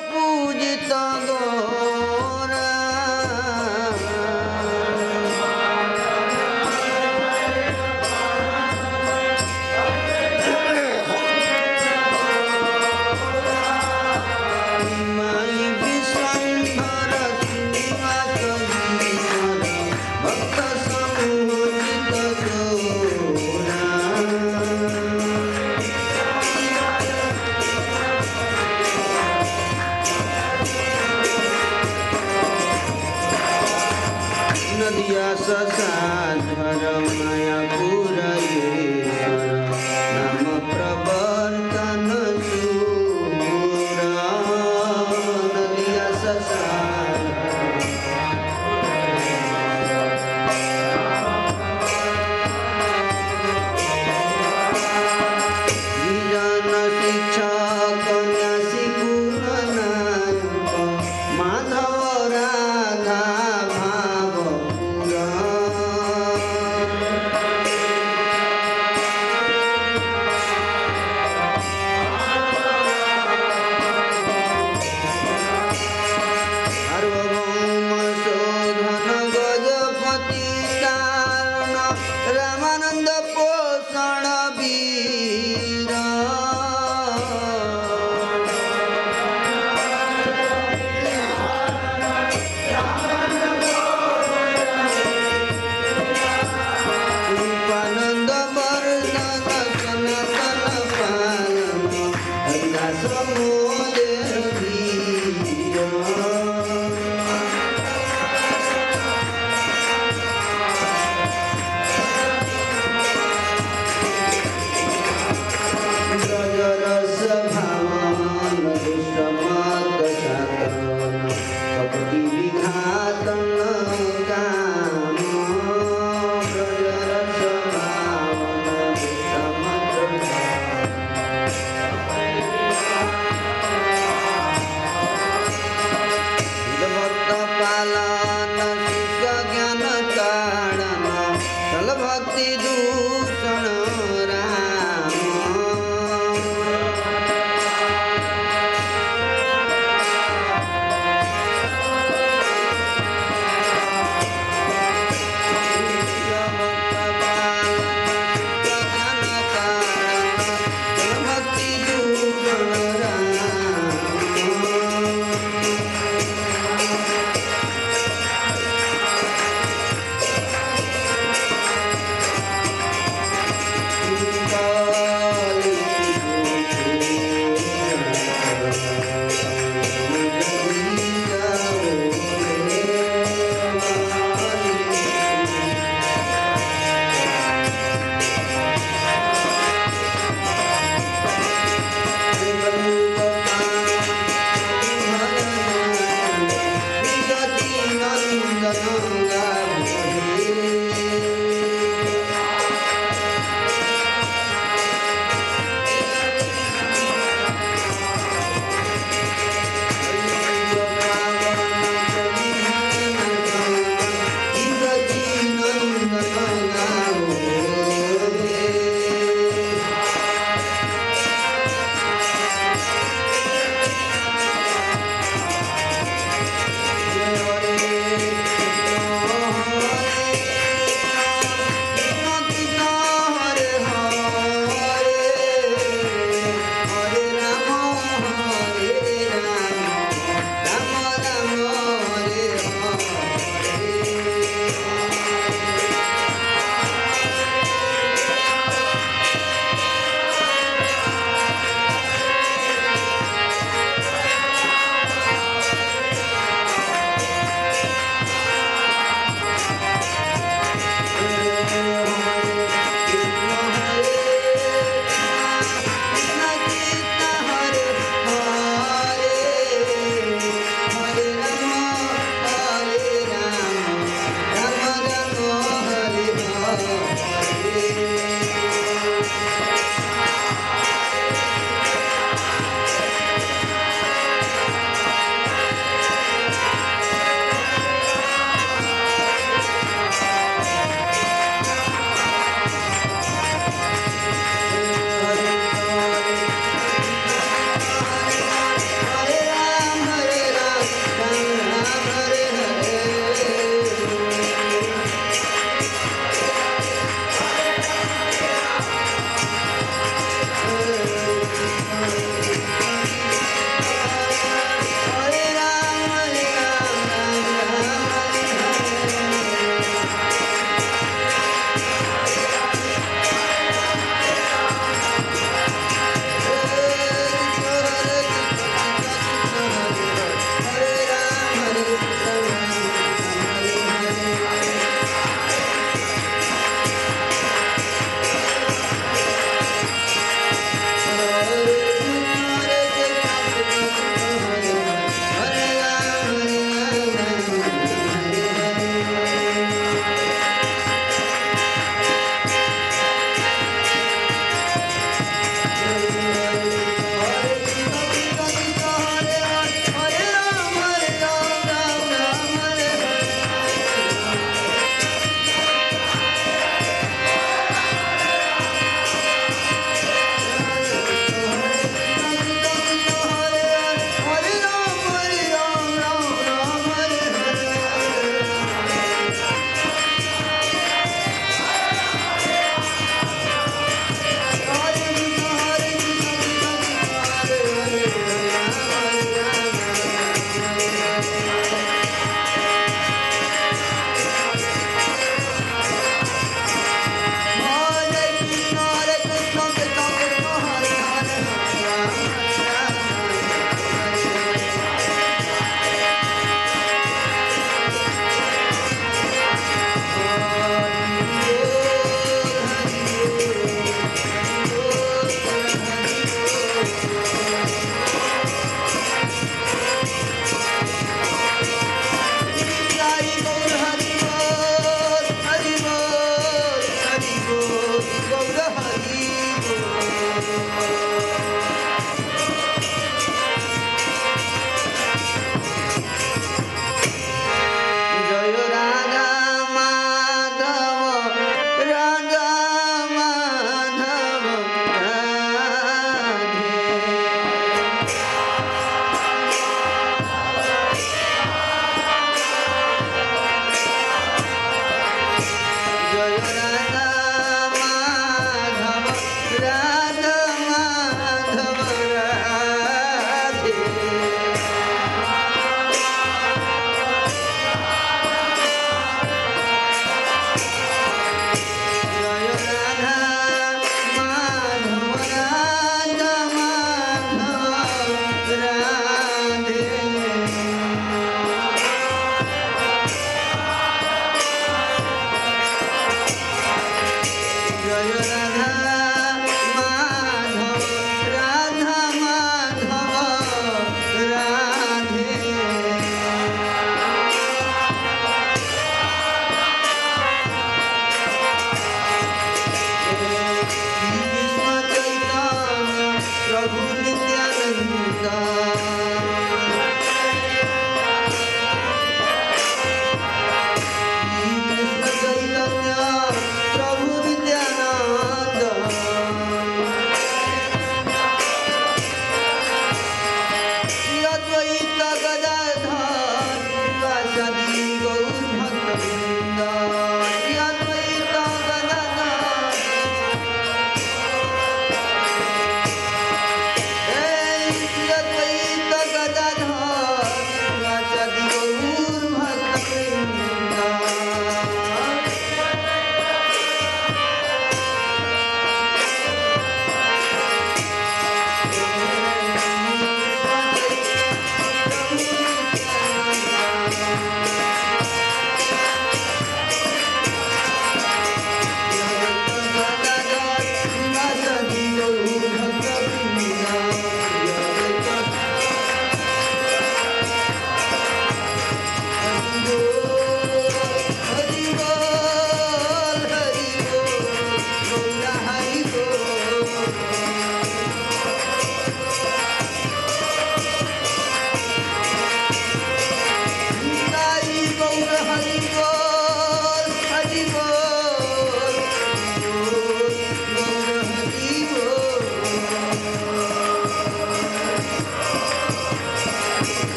pude tanto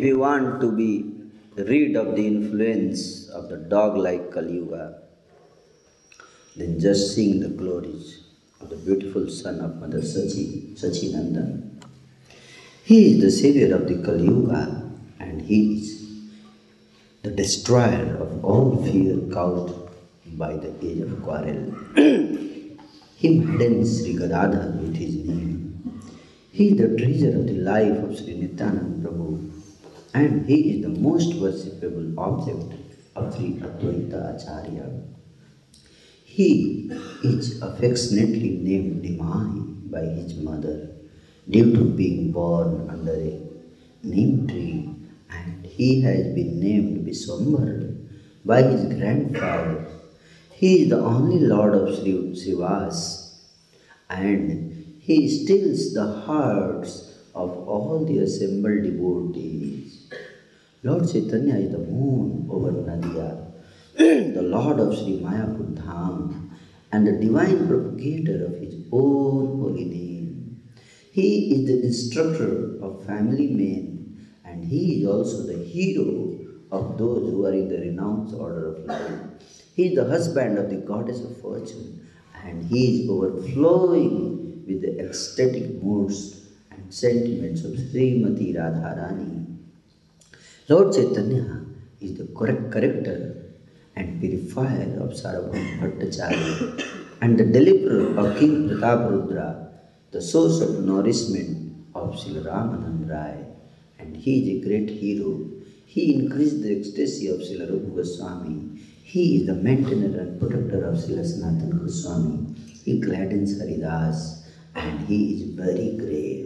If you want to be rid of the influence of the dog like Kali Yuga, then just sing the glories of the beautiful son of Mother Sachi, Sachinandan. He is the savior of the Kali Yuga and he is the destroyer of all fear caused by the age of quarrel. he maddens Sri Gadadhar with his name. He is the treasure of the life of Sri Nityananda Prabhu and he is the most worshipable object of Sri Advaita Acharya. He is affectionately named Nimai by his mother due to being born under a neem tree, and he has been named Viswambar by his grandfather. He is the only Lord of Sri Srivas, and he stills the hearts of all the assembled devotees. Lord Chaitanya is the moon over Nadia, the Lord of Sri Mayapur Dham, and the divine propagator of his own holy name. He is the instructor of family men, and he is also the hero of those who are in the renounced order of life. He is the husband of the goddess of fortune, and he is overflowing with the ecstatic moods and sentiments of Srimati Radharani. Lord Chaitanya is the correct corrector and purifier of Sarvabhauma Bhattacharya and the deliverer of King Prataparudra, the source of nourishment of Sri Ramanand Rai, and he is a great hero. He increased the ecstasy of Sri Rupa Goswami. He is the maintainer and protector of Sri Sanatana Goswami. He gladdens Haridas and he is very grave.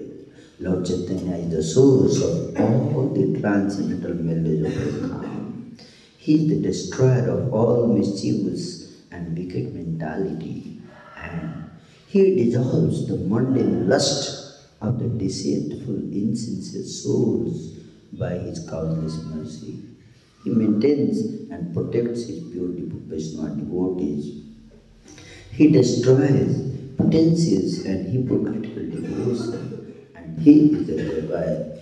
Lord Chaitanya is the source of all the transcendental melodies of Islam. He is the destroyer of all mischievous and wicked mentality, and he dissolves the mundane lust of the deceitful, insincere souls by his causeless mercy. He maintains and protects his pure Vaishnava devotees. He destroys pretentious and hypocritical devotion he is the